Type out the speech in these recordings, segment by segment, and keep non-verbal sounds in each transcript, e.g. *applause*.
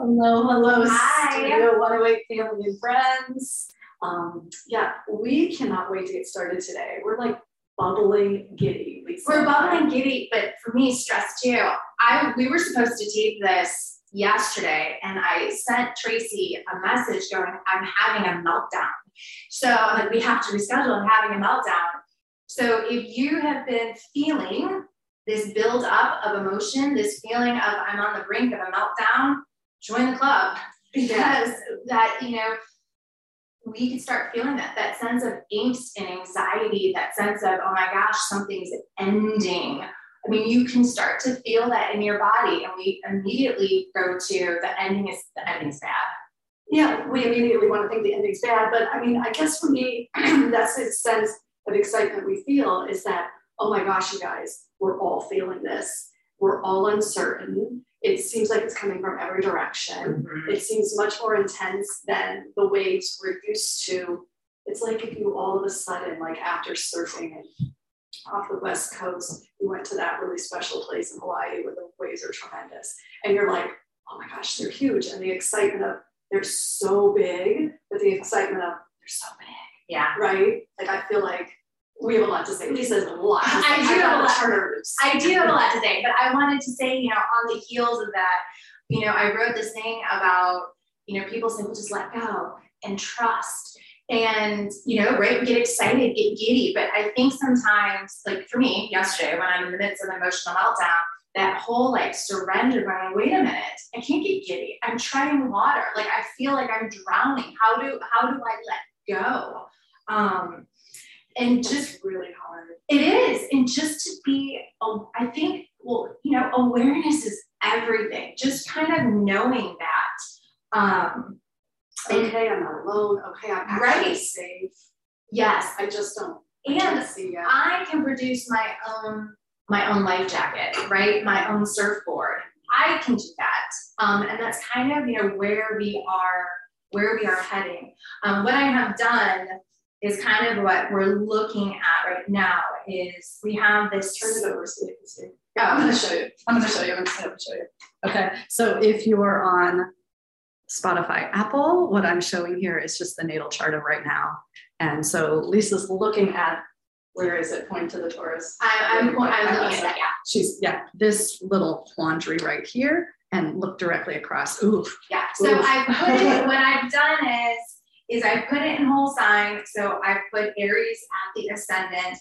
Hello, hello, Hi. Studio 108 family and friends. Um, yeah, we cannot wait to get started today. We're like bubbling giddy. Lisa. We're bubbling giddy, but for me, stress too. I we were supposed to tape this yesterday, and I sent Tracy a message going, "I'm having a meltdown." So I'm like, we have to reschedule. I'm having a meltdown. So if you have been feeling this build up of emotion, this feeling of I'm on the brink of a meltdown, join the club because that you know we can start feeling that that sense of angst and anxiety that sense of oh my gosh something's ending. I mean you can start to feel that in your body and we immediately go to the ending is the ending's bad. Yeah, we immediately want to think the ending's bad, but I mean, I guess for me, *clears throat* that's the sense of excitement we feel is that, oh my gosh, you guys, we're all feeling this. We're all uncertain. It seems like it's coming from every direction. Mm-hmm. It seems much more intense than the waves we're used to. It's like if you all of a sudden, like after surfing and off the west coast, you went to that really special place in Hawaii where the waves are tremendous, and you're like, oh my gosh, they're huge, and the excitement of they're so big, but the excitement of they're so big, yeah right? Like I feel like we have a lot to say. Lisa has a lot. To say. I do have a lot. charters. I do have a lot to say, but I wanted to say, you know, on the heels of that, you know, I wrote this thing about, you know, people say, well, just let go and trust. And, you know, right, get excited, get giddy. But I think sometimes, like for me yesterday, when I'm in the midst of an emotional meltdown, that whole like surrender going, wait a minute, I can't get giddy. I'm treading water. Like I feel like I'm drowning. How do how do I let go? Um, and just It's really hard. it is. And just to be, oh, I think, well, you know, awareness is everything. Just kind of knowing that. Um, Okay, I'm not alone. Okay, I'm actually Right. safe. yes, I just don't. And yet. I can produce my own my own life jacket, right? My own surfboard. I can do that. Um, and that's kind of, you know, where we are, where we are heading. Um, what I have done is kind of what we're looking at right now is we have this Turn it over so you can see. Oh. I'm gonna show you. I'm gonna show you. I'm gonna show you. Okay, so if you're on Spotify, Apple, what I'm showing here is just the natal chart of right now. And so Lisa's looking at, Where is it? Point to the Taurus. I, I'm, I'm looking at that, yeah. she's, yeah, this little quandary right here and look directly across. Ooh, Yeah, so Oof. I put it, *laughs* what I've done is, is I put it in whole sign, so I put Aries at the ascendant.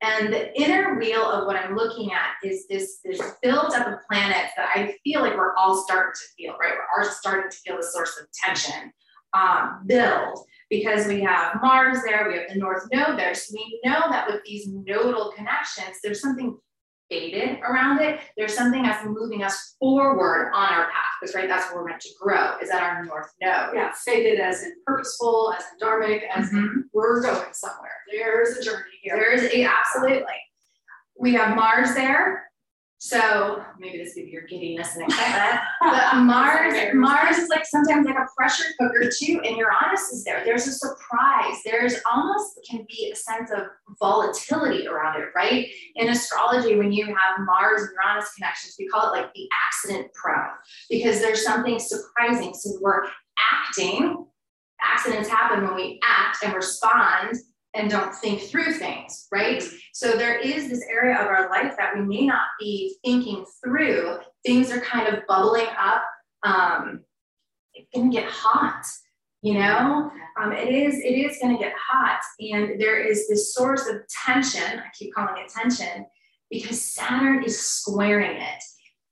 And the inner wheel of what I'm looking at is this, this build up of planets that I feel like we're all starting to feel, right? We're all starting to feel the source of tension um, build because we have Mars there, we have the North Node there. So we know that with these nodal connections, there's something fated around it. There's something that's moving us forward on our path, because right, that's where we're meant to grow, is at our North Node. Yeah, fated as in purposeful, as in dharmic, as in Mhm. we're going somewhere. There's a journey here. There is a, absolutely. We have Mars there. So maybe this would be your giddiness and excitement. But Mars, Mars is like sometimes like a pressure cooker too, and Uranus is there. There's a surprise. There's almost can be a sense of volatility around it, right? In astrology, when you have Mars and Uranus connections, we call it like the accident prone because there's something surprising. So we're acting. Accidents happen when we act and respond and don't think through things, right? So there is this area of our life that we may not be thinking through. Things are kind of bubbling up. Um, it's gonna get hot, you know. Um, it is. It is gonna get hot, and there is this source of tension. I keep calling it tension because Saturn is squaring it.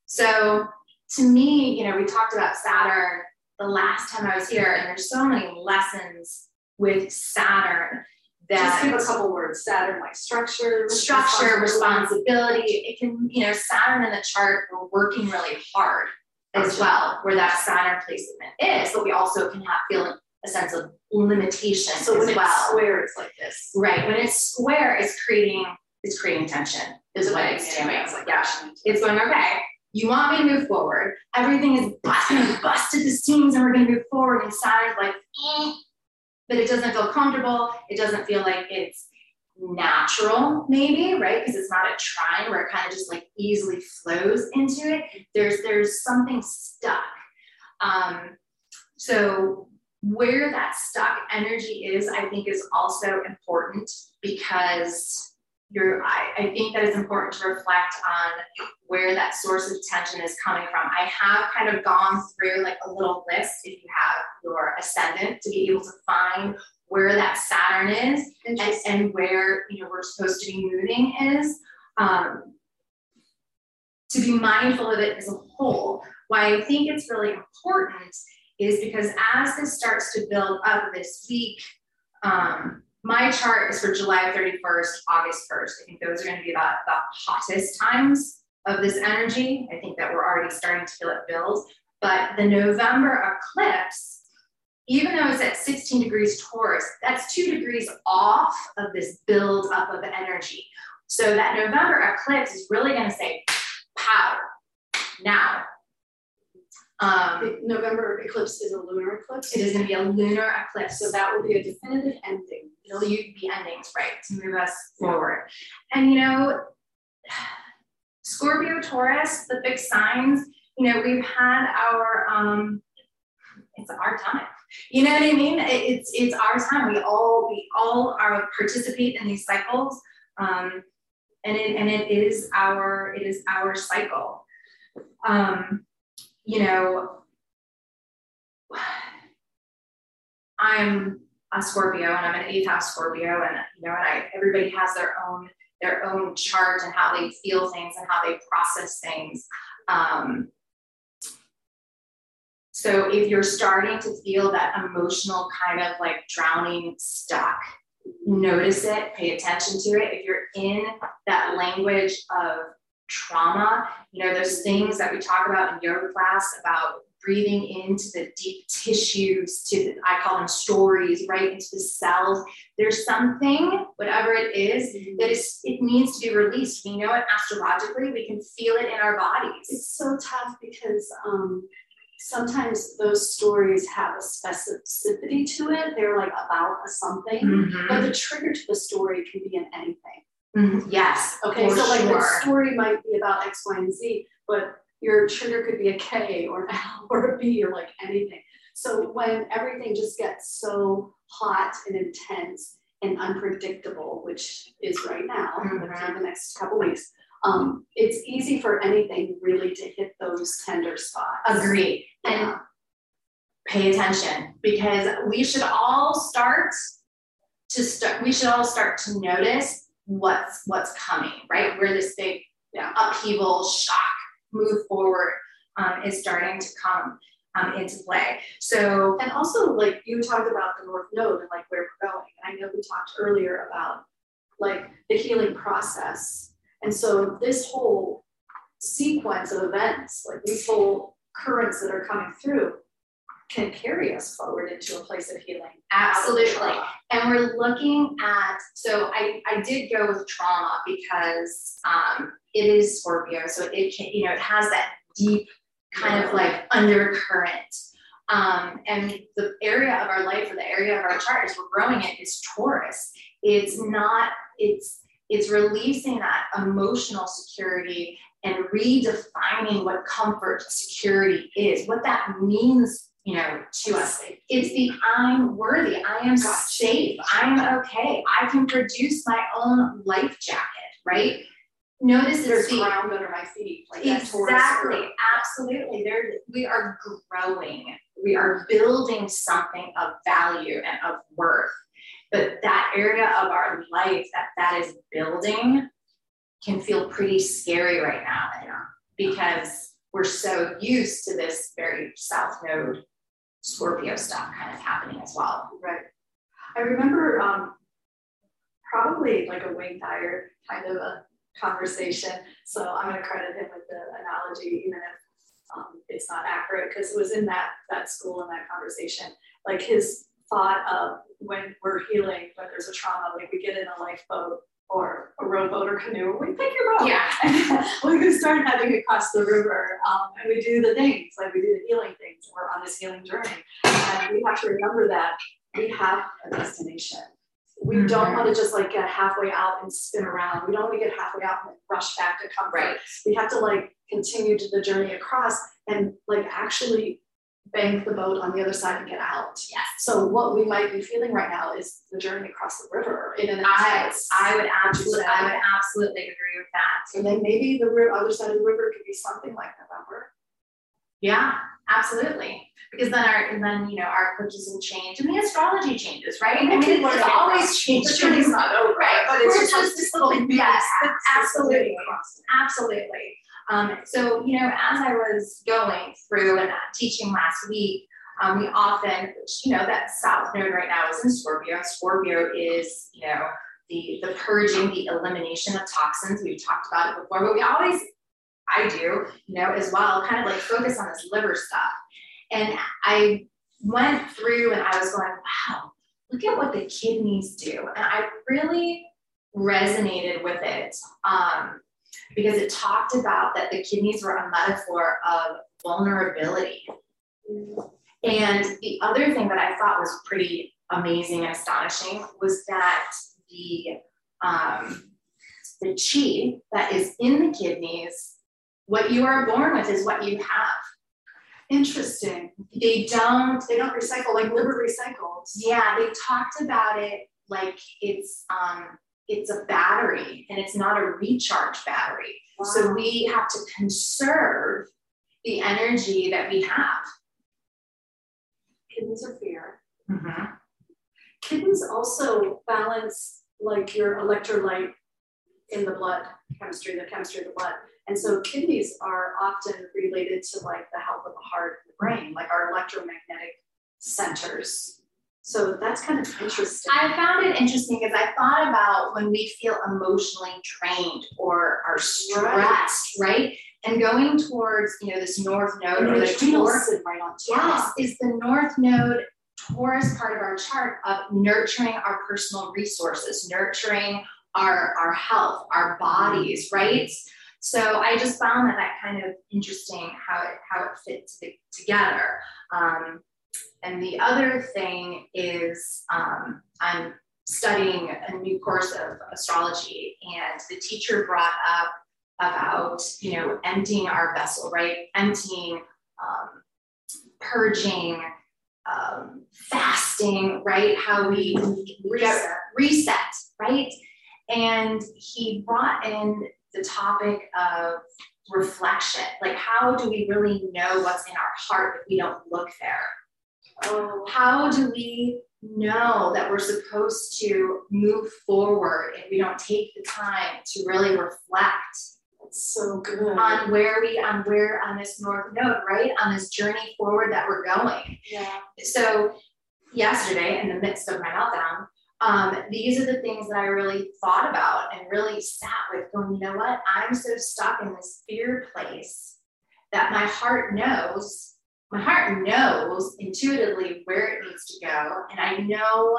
So to me, you know, we talked about Saturn the last time I was here, and there's so many lessons with Saturn that Just give a couple words. Saturn, like structure, structure, responsibility. It can, you know, Saturn in the chart, we're working really hard as well, where that Saturn placement is, but we also can have feeling a sense of limitation So as when it's well. square, it's like this. Right. When it's square, it's creating it's creating tension, is what it's doing. It's like yeah. It's going, okay, you want me to move forward. Everything is busted, busted the seams, and we're gonna move forward. And Saturn's like, eh. But it doesn't feel comfortable. It doesn't feel like it's natural, maybe, right? Because it's not a trine where it kind of just like easily flows into it. There's there's something stuck. Um, so where that stuck energy is, I think is also important because I, I think that it's important to reflect on where that source of tension is coming from. I have kind of gone through like a little list if you have your ascendant to be able to find where that Saturn is and, and where you know we're supposed to be moving is. Um, to be mindful of it as a whole. Why I think it's really important is because as this starts to build up this week, um, my chart is for July 31st, August 1st. I think those are going to be the, the hottest times of this energy. I think that we're already starting to feel it build. But the November eclipse, even though it's at 16 degrees Taurus, that's two degrees off of this build up of energy. So that November eclipse is really going to say, pow, now. Um, November eclipse is a lunar eclipse. it is going to be a lunar eclipse. So that will be a definitive ending. it'll be endings, right, to move us forward. And you know, Scorpio, Taurus, the big signs, you know, we've had our um it's our time. You know what I mean? It's it's our time. We all we all are participate in these cycles. Um and it and it is our it is our cycle. Um, you know, I'm a Scorpio and I'm an eighth house Scorpio, and you know, and I everybody has their own their own chart and how they feel things and how they process things. Um, so if you're starting to feel that emotional kind of like drowning stuck, notice it, pay attention to it. If you're in that language of trauma, you know, those things that we talk about in yoga class about breathing into the deep tissues to the, I call them stories, right into the cells. There's something, whatever it is, that is it needs to be released. We know it astrologically, we can feel it in our bodies. It's so tough because um, sometimes those stories have a specificity to it. They're like about a something, Mhm. but the trigger to the story can be in anything. Mhm. Yes. Okay, for so like the story might be about X, Y, and Z, but your trigger could be a K or an L or a B or like anything. So when everything just gets so hot and intense and unpredictable, which is right now, Mhm. for the next couple weeks, um, it's easy for anything really to hit those tender spots. Agreed. And pay attention because we should all start to start we should all start to notice what's what's coming right where this big upheaval shock move forward um, is starting to come um, into play so And also, like you talked about the North Node and like where we're going. And I know we talked earlier about like the healing process. And so this whole sequence of events, like these whole currents that are coming through, can carry us forward into a place of healing. absolutely. And we're looking at so i i did go with trauma because um, it is scorpio so it can you know it has that deep kind of like undercurrent. Um, and the area of our life or the area of our chart as we're growing it is taurus. It's not it's it's releasing that emotional security and redefining what comfort security is. What that means you know to us it's the I'm worthy, I am safe, I'm okay, I can produce my own life jacket, right? Notice There's the ground under my feet. Like exactly, absolutely. There, we are growing, we are building something of value and of worth. But that area of our life that that is building can feel pretty scary right now, because we're so used to this very South Node Scorpio stuff kind of happening as well. Right. I remember um, probably like a Wayne Dyer kind of a conversation. So I'm going to credit him with the analogy, even if um, it's not accurate, because it was in that that school in that conversation. Like his thought of when we're healing, when there's a trauma, like we get in a lifeboat or a rowboat or canoe, we pick your boat. Yeah. *laughs* we can start heading across the river um, and we do the things, like we do the healing things. We're on this healing journey. And we have to remember that we have a destination. We don't Mhm. want to just like get halfway out and spin around. We don't want to get halfway out and rush back to comfort. Right. We have to like continue to the journey across and like actually bank the boat on the other side and get out. Yes. So what we might be feeling right now is the journey across the river in an I. I would absolutely, I would absolutely agree with that. And then maybe the other side of the river could be something like November. Yeah, absolutely. Because then our, and then, you know, our will change and the astrology changes, right? I mean, are it's always changing. The journey's not over, Right, but it's We're just like this little Yes, absolutely. Absolutely. Um, so, you know, as I was going through and uh, teaching last week, um, we often, you know, that South Node right now is in Scorpio. Scorpio is, you know, the the purging, the elimination of toxins. We've talked about it before, but we always, I do, you know, as well, kind of like focus on this liver stuff. And I went through and I was going, wow, look at what the kidneys do. And I really resonated with it. Um, because it talked about that the kidneys were a metaphor of vulnerability. And the other thing that I thought was pretty amazing and astonishing was that the um, the chi that is in the kidneys, what you are born with is what you have. Interesting. They don't, They don't recycle like liver recycles. yeah, they talked about it like it's um, it's a battery and it's not a recharge battery. So we have to conserve the energy that we have. Kidneys are fear. Mm-hmm. Kidneys also balance like your electrolyte in the blood chemistry, the chemistry of the blood. And so kidneys are often related to like the health of the heart and the brain, like our electromagnetic centers. So that's kind of interesting. I found it interesting because I thought about when we feel emotionally drained or are stressed, right? And going towards, you know, this north node or the Taurus, right on top. yes, is the north node Taurus part of our chart of nurturing our personal resources, nurturing our, our health, our bodies, right? So I just found that that kind of interesting how it how it fits the, together. Um, and the other thing is um, I'm studying a new course of astrology, and the teacher brought up about you know emptying our vessel, right? Emptying, um, purging, um, fasting, right? How we reset, reset, right? And he brought in the topic of reflection, like how do we really know what's in our heart if we don't look there? Oh, how do we know that we're supposed to move forward if we don't take the time to really reflect that's so good. on where we on where on this north node right on this journey forward that we're going yeah. so yesterday in the midst of my meltdown um, these are the things that i really thought about and really sat with going you know what i'm so stuck in this fear place that my heart knows my heart knows intuitively where it needs to go and i know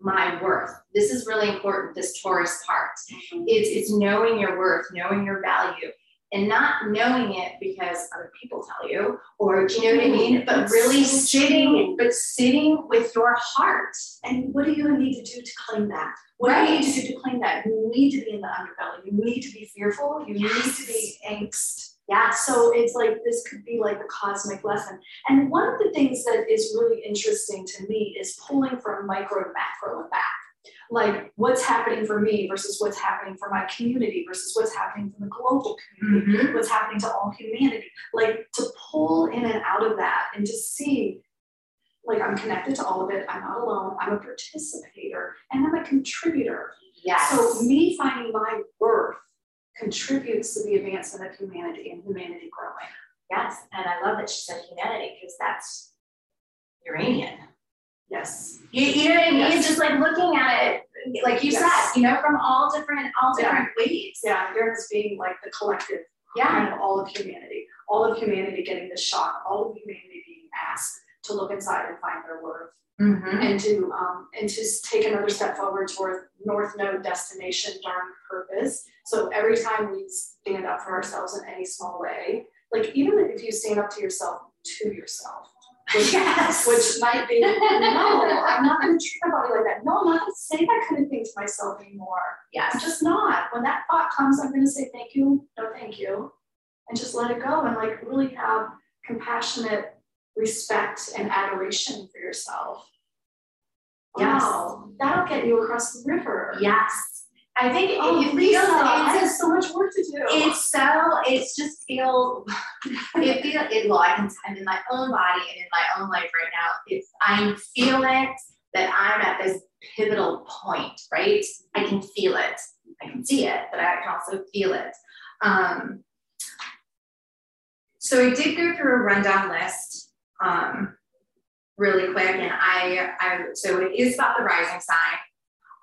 my worth this is really important this taurus part mm-hmm. it's it's knowing your worth knowing your value and not knowing it because other people tell you or do you know what i mean mm-hmm. but really sitting but sitting with your heart And what do you need to do to claim that? What do you Right. need to do to claim that? You need to be in the underbelly. You need to be fearful. You need to be angst. Yeah So it's like this could be like a cosmic lesson. And one of the things that is really interesting to me is pulling from micro to macro and back. Like what's happening for me versus what's happening for my community versus what's happening for the global community, mm-hmm. what's happening to all humanity. Like to pull in and out of that and to see like I'm connected to all of it. I'm not alone. I'm a participator and I'm a contributor. yes So me finding my worth contributes to the advancement of humanity and humanity growing. yes and i love that she said humanity because that's uranian Yes. You, you know what I mean? Yes. Just like looking at it, like you Yes. said, you know, from all different, all Yeah. different ways. Yeah, Uranus being like the collective, Yeah. kind of all of humanity, all of humanity getting the shock, all of humanity being asked to look inside and find their worth Mm-hmm. and to um, and to take another step forward toward North Node destination darn purpose. So every time we stand up for ourselves in any small way, like even if you stand up to yourself to yourself, which, Yes. which might be no, I'm not *laughs* going to treat my body like that. No, I'm not going to say that kind of thing to myself anymore. I'm just not. When that thought comes, I'm going to say thank you, no thank you, and just let it go and like really have compassionate respect and adoration for yourself. Yes. Wow, that'll get you across the river. Yes. I think Oh, it feels Lisa, it's so much work to do. It's so, it's just feel, it feel, it, well, I can, I'm in my own body and in my own life right now. It's, I feel it that I'm at this pivotal point, right? I can feel it. I can see it, but I can also feel it. Um, so I did go through a rundown list, um, really quick, and I, I, so it is about the rising sign.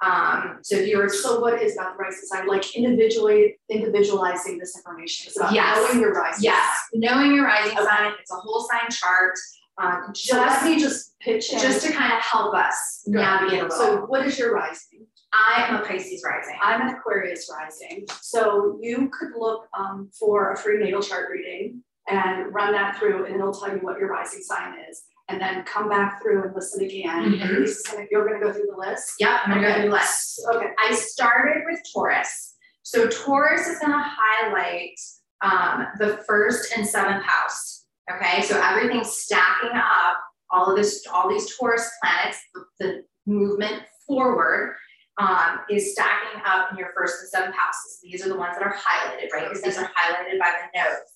Um, so if you're So what is about the rising sign? Like individually individualizing this information. It's about Yes. knowing your rising Yes, sign. knowing your rising Okay. sign, it's a whole sign chart. Um, So let just, me just pitch in. just to kind of help us Go. navigate a. So what is your rising? I am a Pisces rising. I'm an Aquarius rising. So you could look um, for a free natal chart reading and run that through and it'll tell you what your rising sign is. And then come back through and listen again. Mhm. And Lisa's gonna, you're gonna go through the list. Yep, I'm gonna go through the list. Okay. I started with Taurus. So Taurus is gonna highlight um, the first and seventh house. Okay, so everything's stacking up. All of this, all these Taurus planets, the, the movement forward um, is stacking up in your first and seventh houses. These are the ones that are highlighted, right? Because these are highlighted by the nodes.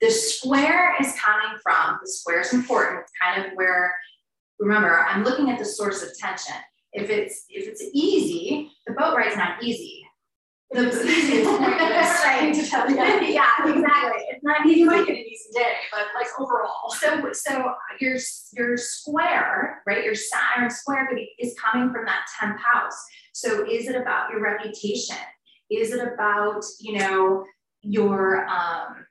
The square is coming from, the square is important, it's kind of where, remember, I'm looking at the source of tension. If it's if it's easy, the boat ride's not easy. The It's *laughs* easy. I to tell you. *laughs* yeah, exactly. It's not easy. You might get an easy day, but like overall. *laughs* So, so your your square, right? Your Saturn square is coming from that tenth house. So, is it about your reputation? Is it about you know your um,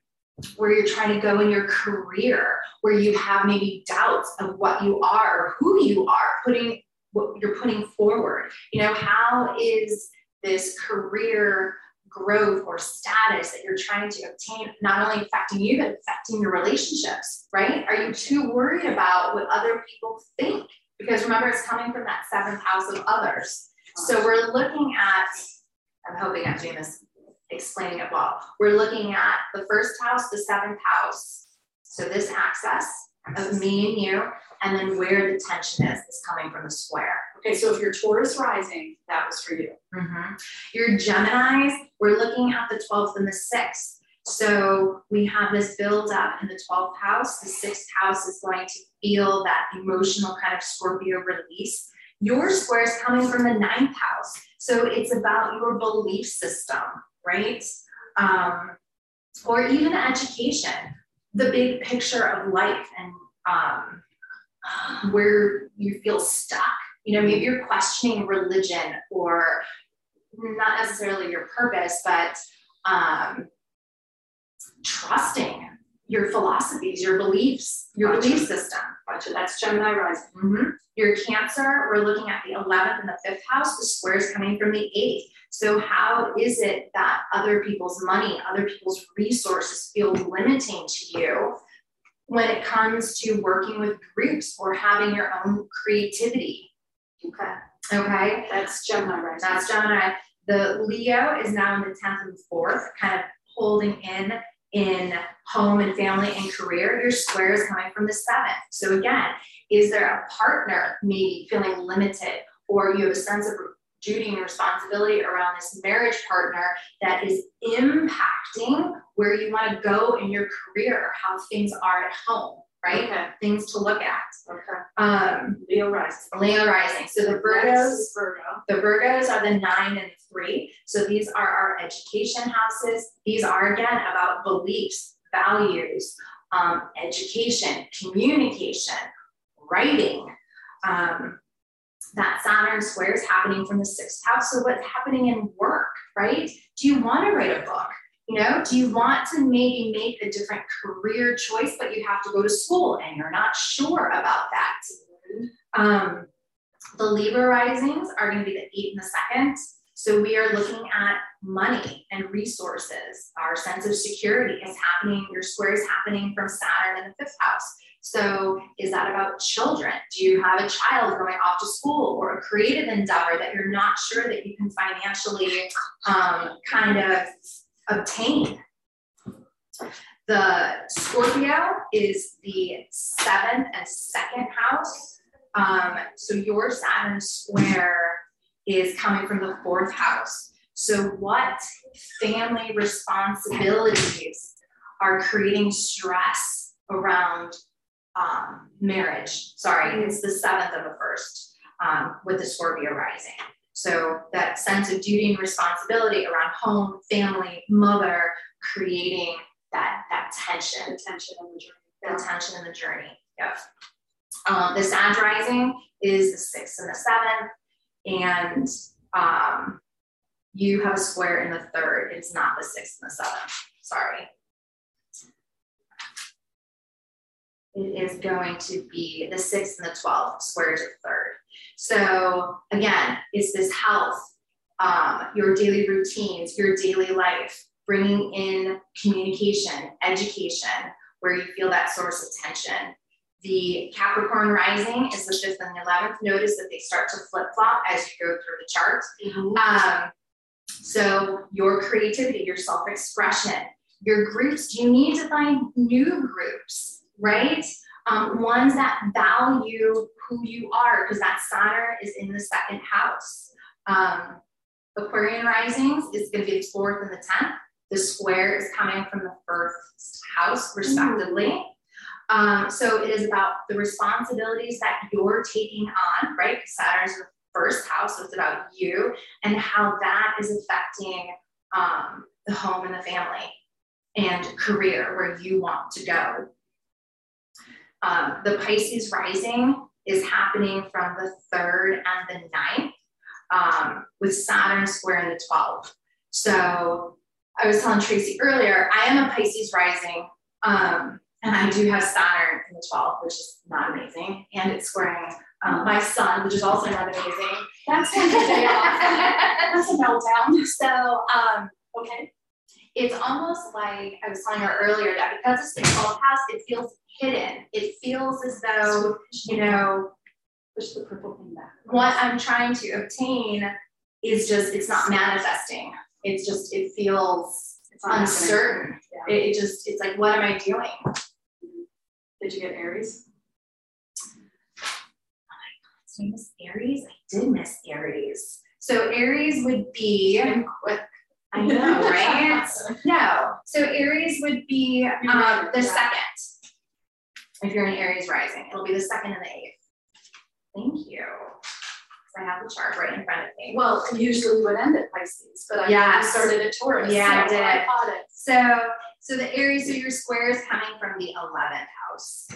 where you're trying to go in your career, where you have maybe doubts of what you are who you are, putting what you're putting forward. You know, how is this career growth or status that you're trying to obtain not only affecting you but affecting your relationships right? Are you too worried about what other people think? Because remember it's coming from that seventh house of others. So we're looking at i'm hoping i'm doing this explaining it well we're looking at the first house the seventh house so this axis of me and you and then where the tension is is coming from the square Okay, so if you're Taurus rising, that was for you. Mm-hmm. Your Geminis, we're looking at the 12th and the 6th. So we have this build up in the 12th house. The 6th house is going to feel that emotional kind of Scorpio release. Your square is coming from the ninth house. So it's about your belief system, right? Um, or even education, the big picture of life and um, where you feel stuck you know, maybe you're questioning religion or not necessarily your purpose, but um, trusting your philosophies, your beliefs, your Gotcha. belief system. Gotcha, that's Gemini rising. Mhm. Your Cancer, we're looking at the 11th and the 5th house. The square is coming from the 8th. So, how is it that other people's money, other people's resources feel limiting to you when it comes to working with groups or having your own creativity? Okay, Okay. that's Gemini. That's Gemini. The Leo is now in the 10th and 4th, kind of holding in in home and family and career. Your square is coming from the 7th. So again, is there a partner maybe feeling limited or you have a sense of duty and responsibility around this marriage partner that is impacting where you want to go in your career or how things are at home, right? Okay, Things to look at. okay. Um, Leo rising. Leo rising. So the Virgos Virgo. the Virgos are the nine and three. So these are our education houses. These are again about beliefs, values, um, education, communication, writing. Um, that Saturn square is happening from the sixth house. So what's happening in work, right? Do you want to write a book? You know, do you want to maybe make a different career choice, but you have to go to school and you're not sure about that? Um, the Libra risings are going to be the eight and the second. So we are looking at money and resources. Our sense of security is happening, your square is happening from Saturn in the fifth house. So is that about children? Do you have a child going off to school or a creative endeavor that you're not sure that you can financially um, kind of obtain? the Scorpio is the seventh and second house. Um, so your Saturn square is coming from the fourth house. So, what family responsibilities are creating stress around um, marriage? Sorry, it's the seventh of the first um, with the Scorpio rising. So, that sense of duty and responsibility around home, family, mother, creating that, that tension. The tension in the journey. The tension in the journey. Yep. Um, the Sag rising is the sixth and the seventh, and um, you have a square in the third. It's not the sixth and the seventh. Sorry. It is going to be the sixth and the 12th, squares are third. So again, it's this health, um, your daily routines, your daily life, bringing in communication, education, where you feel that source of tension. The Capricorn rising is the fifth and the 11th. Notice that they start to flip flop as you go through the chart. Mm-hmm. Um, so your creativity, your self-expression, your groups, you need to find new groups, right? Um, ones that value who you are, because that Saturn is in the second house. Um, Aquarian risings is going to be the fourth and the tenth. The square is coming from the first house, respectively. Um, so it is about the responsibilities that you're taking on, right? Saturn's the first house, so it's about you and how that is affecting um, the home and the family and career where you want to go. Um, the Pisces rising is happening from the third and the ninth, um, with Saturn square in the 12th. So I was telling Tracy earlier, I am a Pisces rising, um, and I do have Saturn in the 12th, which is not amazing, and it's squaring um, my sun, which is also not amazing. That's *laughs* day off. That's a meltdown. So um, Okay. It's almost like I was telling her earlier that because it's the 12th house, it feels hidden. It feels as though, you know, Push the purple thing back. what I'm trying to obtain is just, it's not manifesting. It's just, it feels It's uncertain. Yeah. It, it just, it's like, what am I doing? Did you get Aries? Oh did I miss Aries? I did miss Aries. So Aries would be, quick. I know, right? *laughs* no. So Aries would be um, the second. If you're an Aries rising, it'll be the second and the eighth. Thank you. I have the chart right in front of me. Well, usually would end at Pisces, but I Yes. started at Taurus. Yeah, I so did. I it. So, so the Aries, so your square is coming from the 11th house.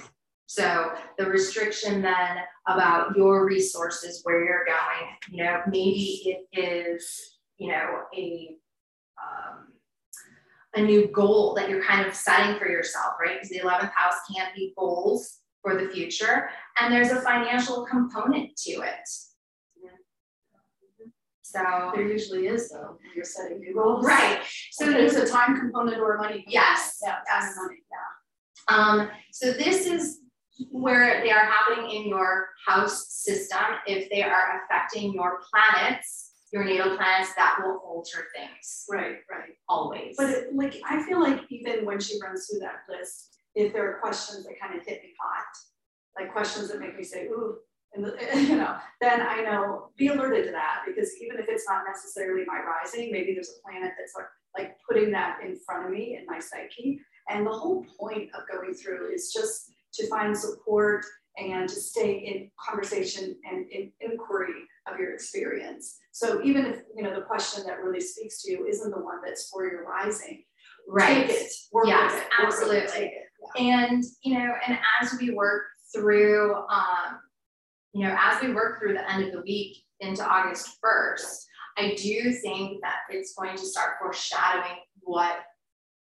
So the restriction then about your resources, where you're going, you know, maybe it is, you know, a um, a new goal that you're kind of setting for yourself, right? Because the 11th house can be goals for the future, and there's a financial component to it. So, There usually is though, you're setting new goals. right. So there's a time component or a money. component. Yes, Yeah, yes. money, yeah. Um, so this is where they are happening in your house system. If they are affecting your planets, your natal planets, that will alter things Right, right. always. But it, like, I feel like even when she runs through that list, if there are questions that kind of hit me hot, like questions that make me say, ooh, and *laughs* you know, then I know, be alerted to that, because even if it's not necessarily my rising, maybe there's a planet that's like, like putting that in front of me in my psyche. And the whole point of going through is just to find support and to stay in conversation and in inquiry of your experience. So even if, you know, the question that really speaks to you isn't the one that's for your rising, right. take it, work Yes, it, work with it, absolutely. And you know, and as we work through, um, you know, as we work through the end of the week into August first, I do think that it's going to start foreshadowing what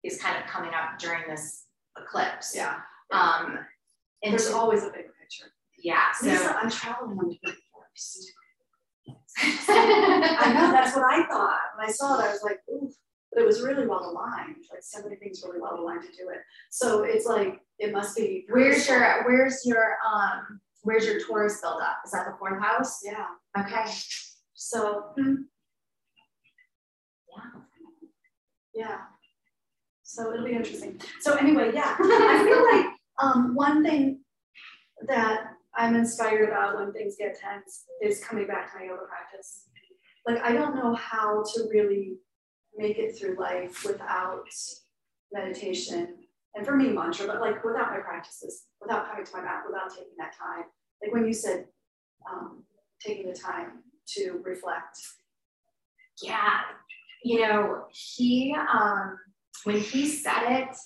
is kind of coming up during this eclipse. Yeah, Um, and there's always a big picture. yeah, so Lisa, I'm traveling on the first. I know, *laughs* that's what I thought. When I saw it, I was like, ooh, but it was really well aligned, like so many things really well aligned to do it. So it's like, it must be. Where's your where's your um where's your Taurus buildup? Is that the fourth house? Yeah, Okay. so, Yeah. yeah. So it'll be interesting. So anyway, yeah, *laughs* I feel like um, one thing that I'm inspired about when things get tense is coming back to my yoga practice. Like I don't know how to really make it through life without meditation and for me mantra, but like without my practices, without coming to my mat, without taking that time. Like when you said um, taking the time to reflect. Yeah, you know, he um when he said it,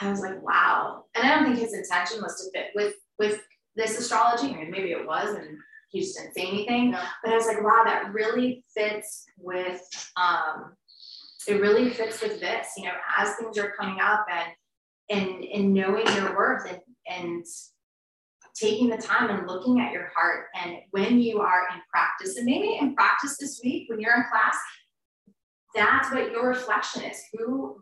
I was like, wow. And I don't think his intention was to fit with with this astrology. I mean, maybe it was, and he just didn't say anything. No. But I was like, wow, that really fits with um it really fits with this, you know, as things are coming up and and and knowing your worth and and taking the time and looking at your heart and when you are in practice and maybe in practice this week when you're in class that's what your reflection is who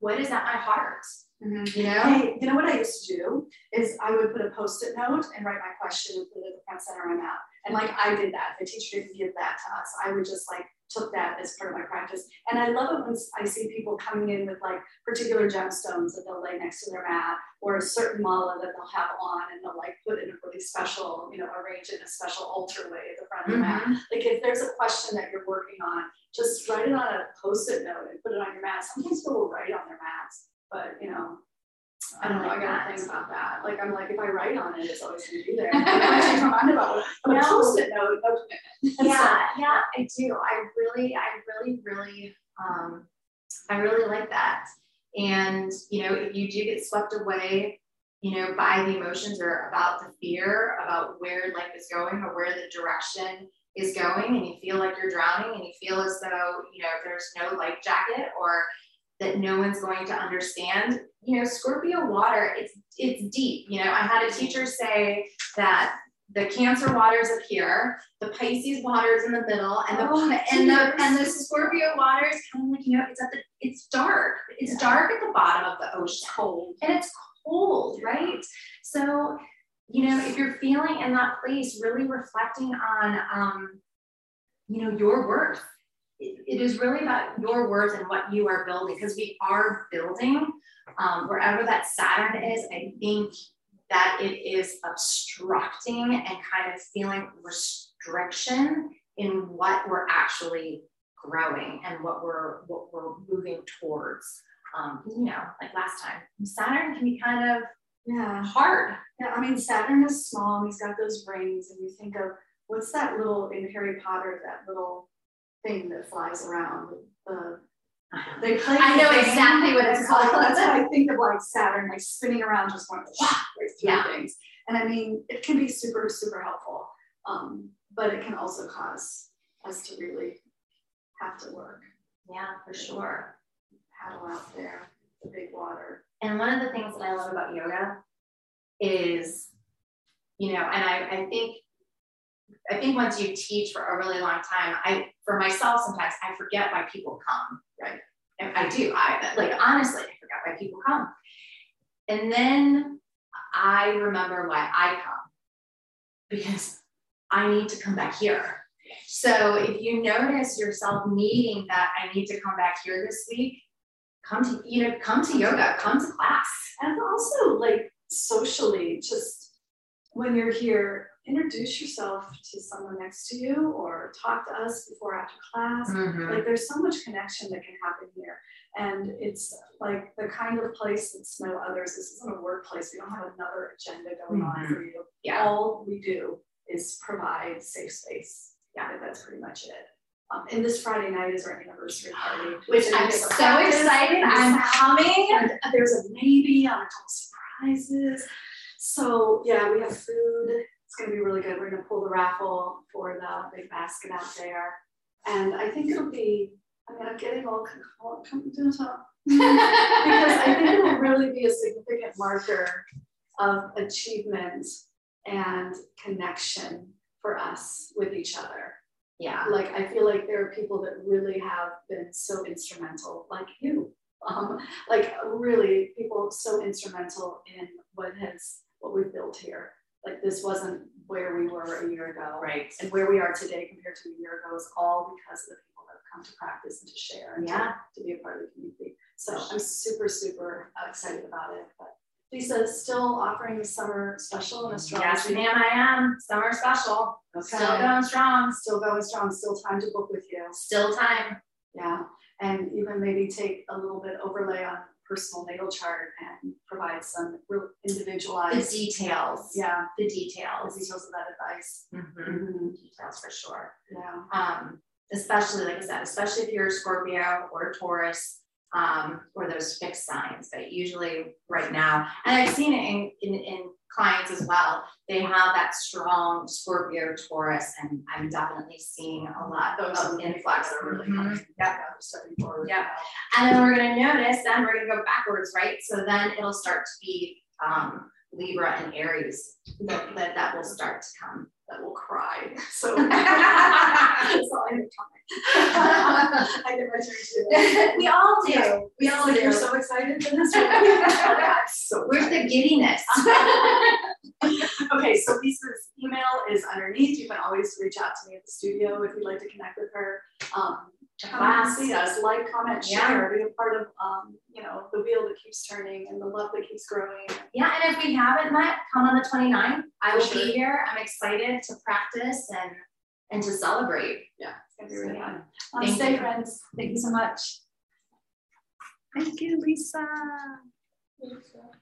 what is at my heart Mm-hmm. you know Hey, you know what I used to do is I would put a post-it note and write my question and put it at the front center of my mat. And like I did that. The teacher didn't give that to us. I would just like took that as part of my practice. And I love it when I see people coming in with like particular gemstones that they'll lay next to their mat or a certain mala that they'll have on and they'll like put in a really special, you know, arrange in a special altar way at the front of the mat. Mm-hmm. Like if there's a question that you're working on, just write it on a post-it note and put it on your mat. Sometimes people will write on their mats, but you know, I don't know. I gotta think about that. Like I'm like, if I write on it, it's always gonna be there. I change my mind about it, *laughs* but a No. post-it note, no commitment. yeah yeah i do i really i really really um i really like that and you know if you do get swept away you know by the emotions or about the fear about where life is going or where the direction is going and you feel like you're drowning and you feel as though you know there's no life jacket or that no one's going to understand you know scorpio water it's it's deep you know i had a teacher say that the cancer waters up here the pisces waters in the middle and the Oh, and the and the scorpio water is kind of like you know it's at the it's dark it's Yeah. dark at the bottom of the ocean Cold. and it's cold, right? So, you know, if you're feeling in that place, really reflecting on, um, you know, your worth. It, it is really about your worth and what you are building because we are building um, wherever that Saturn is. I think that it is obstructing and kind of feeling restriction in what we're actually growing and what we're what we're moving towards um, you know, like last time, Saturn can be kind of Yeah. hard. Yeah. I mean, Saturn is small and he's got those rings, and you think of what's that little in Harry Potter, that little thing that flies around. The they play. I know exactly what it's called. That's what I think of like Saturn, like spinning around, just going wah, right through Yeah. things. And I mean, it can be super, super helpful, um, but it can also cause us to really have to work, Yeah, for sure. paddle out there, the big water. And one of the things that I love about yoga is, you know, and I, I think, I think once you teach for a really long time, I, for myself, sometimes I forget why people come, right? And I do. I like honestly, I forget why people come. And then I remember why I come because I need to come back here. So if you notice yourself needing that, I need to come back here this week, come to, you know, come to yoga, come to class. And also, like socially, just when you're here, introduce yourself to someone next to you or talk to us before or after class. Mm-hmm. Like, there's so much connection that can happen here. And it's like the kind of place that's no others. This isn't a workplace. We don't have another agenda going on mm-hmm. for you. Yeah. All we do is provide safe space. Yeah, that's pretty much it. Um, and this Friday night is our anniversary party. *gasps* Which I'm so practice excited. I'm coming. And uh, there's a maybe on a couple surprises. So yeah, we have food. It's gonna be really good. We're gonna pull the raffle for the big basket out there. And I think it'll be, I mean, I'm getting all, to. *laughs* Because I think it'll really be a significant marker of achievement and connection for us with each other yeah. like I feel like there are people that really have been so instrumental, like you, um, like really people so instrumental in what has what we've built here. Like this wasn't where we were a year ago, Right. and where we are today compared to a year ago is all because of the people that have come to practice and to share and Yeah. to, be a part of the community. So I'm super, super excited about it. But Lisa's still offering the summer special in Yes, ma'am, I am. Summer special. Okay. Still going strong. Still going strong, still time to book with you. Still time. Yeah, and even maybe take a little bit overlay on personal natal chart and provide some real The individualized, details. yeah, The the details. details of that advice. Mhm. Details for sure. Yeah. Um, especially, like I said, especially if you're a Scorpio or a Taurus, um, or those fixed signs that usually right now, and I've seen it in, in, in clients as well. They have that strong Scorpio Taurus, and I'm definitely seeing a lot Those of are the people influx. are really Mhm. coming. Yeah, stepping forward. Yeah. And then we're gonna notice, then we're gonna go backwards, right? So then it'll start to be um Libra and Aries that that, that will start to come. That will cry. *laughs* So. *laughs* so I. *laughs* I did my turn too. we all do. We all Like, do. You're so excited for this. Yeah, so Where's the giddiness? Okay, so Lisa's email is underneath. You can always reach out to me at the studio if you'd like to connect with her. Um, come and see us, like, comment, Yeah. share, be a part of, um, you know, the wheel that keeps turning and the love that keeps growing. yeah, and if we haven't met, come on the 29th. I For will sure. be here. I'm excited to practice and and to celebrate. Yeah, it's gonna be really fun. Thank Namaste, you. friends. Thank you so much. Thank you, Lisa.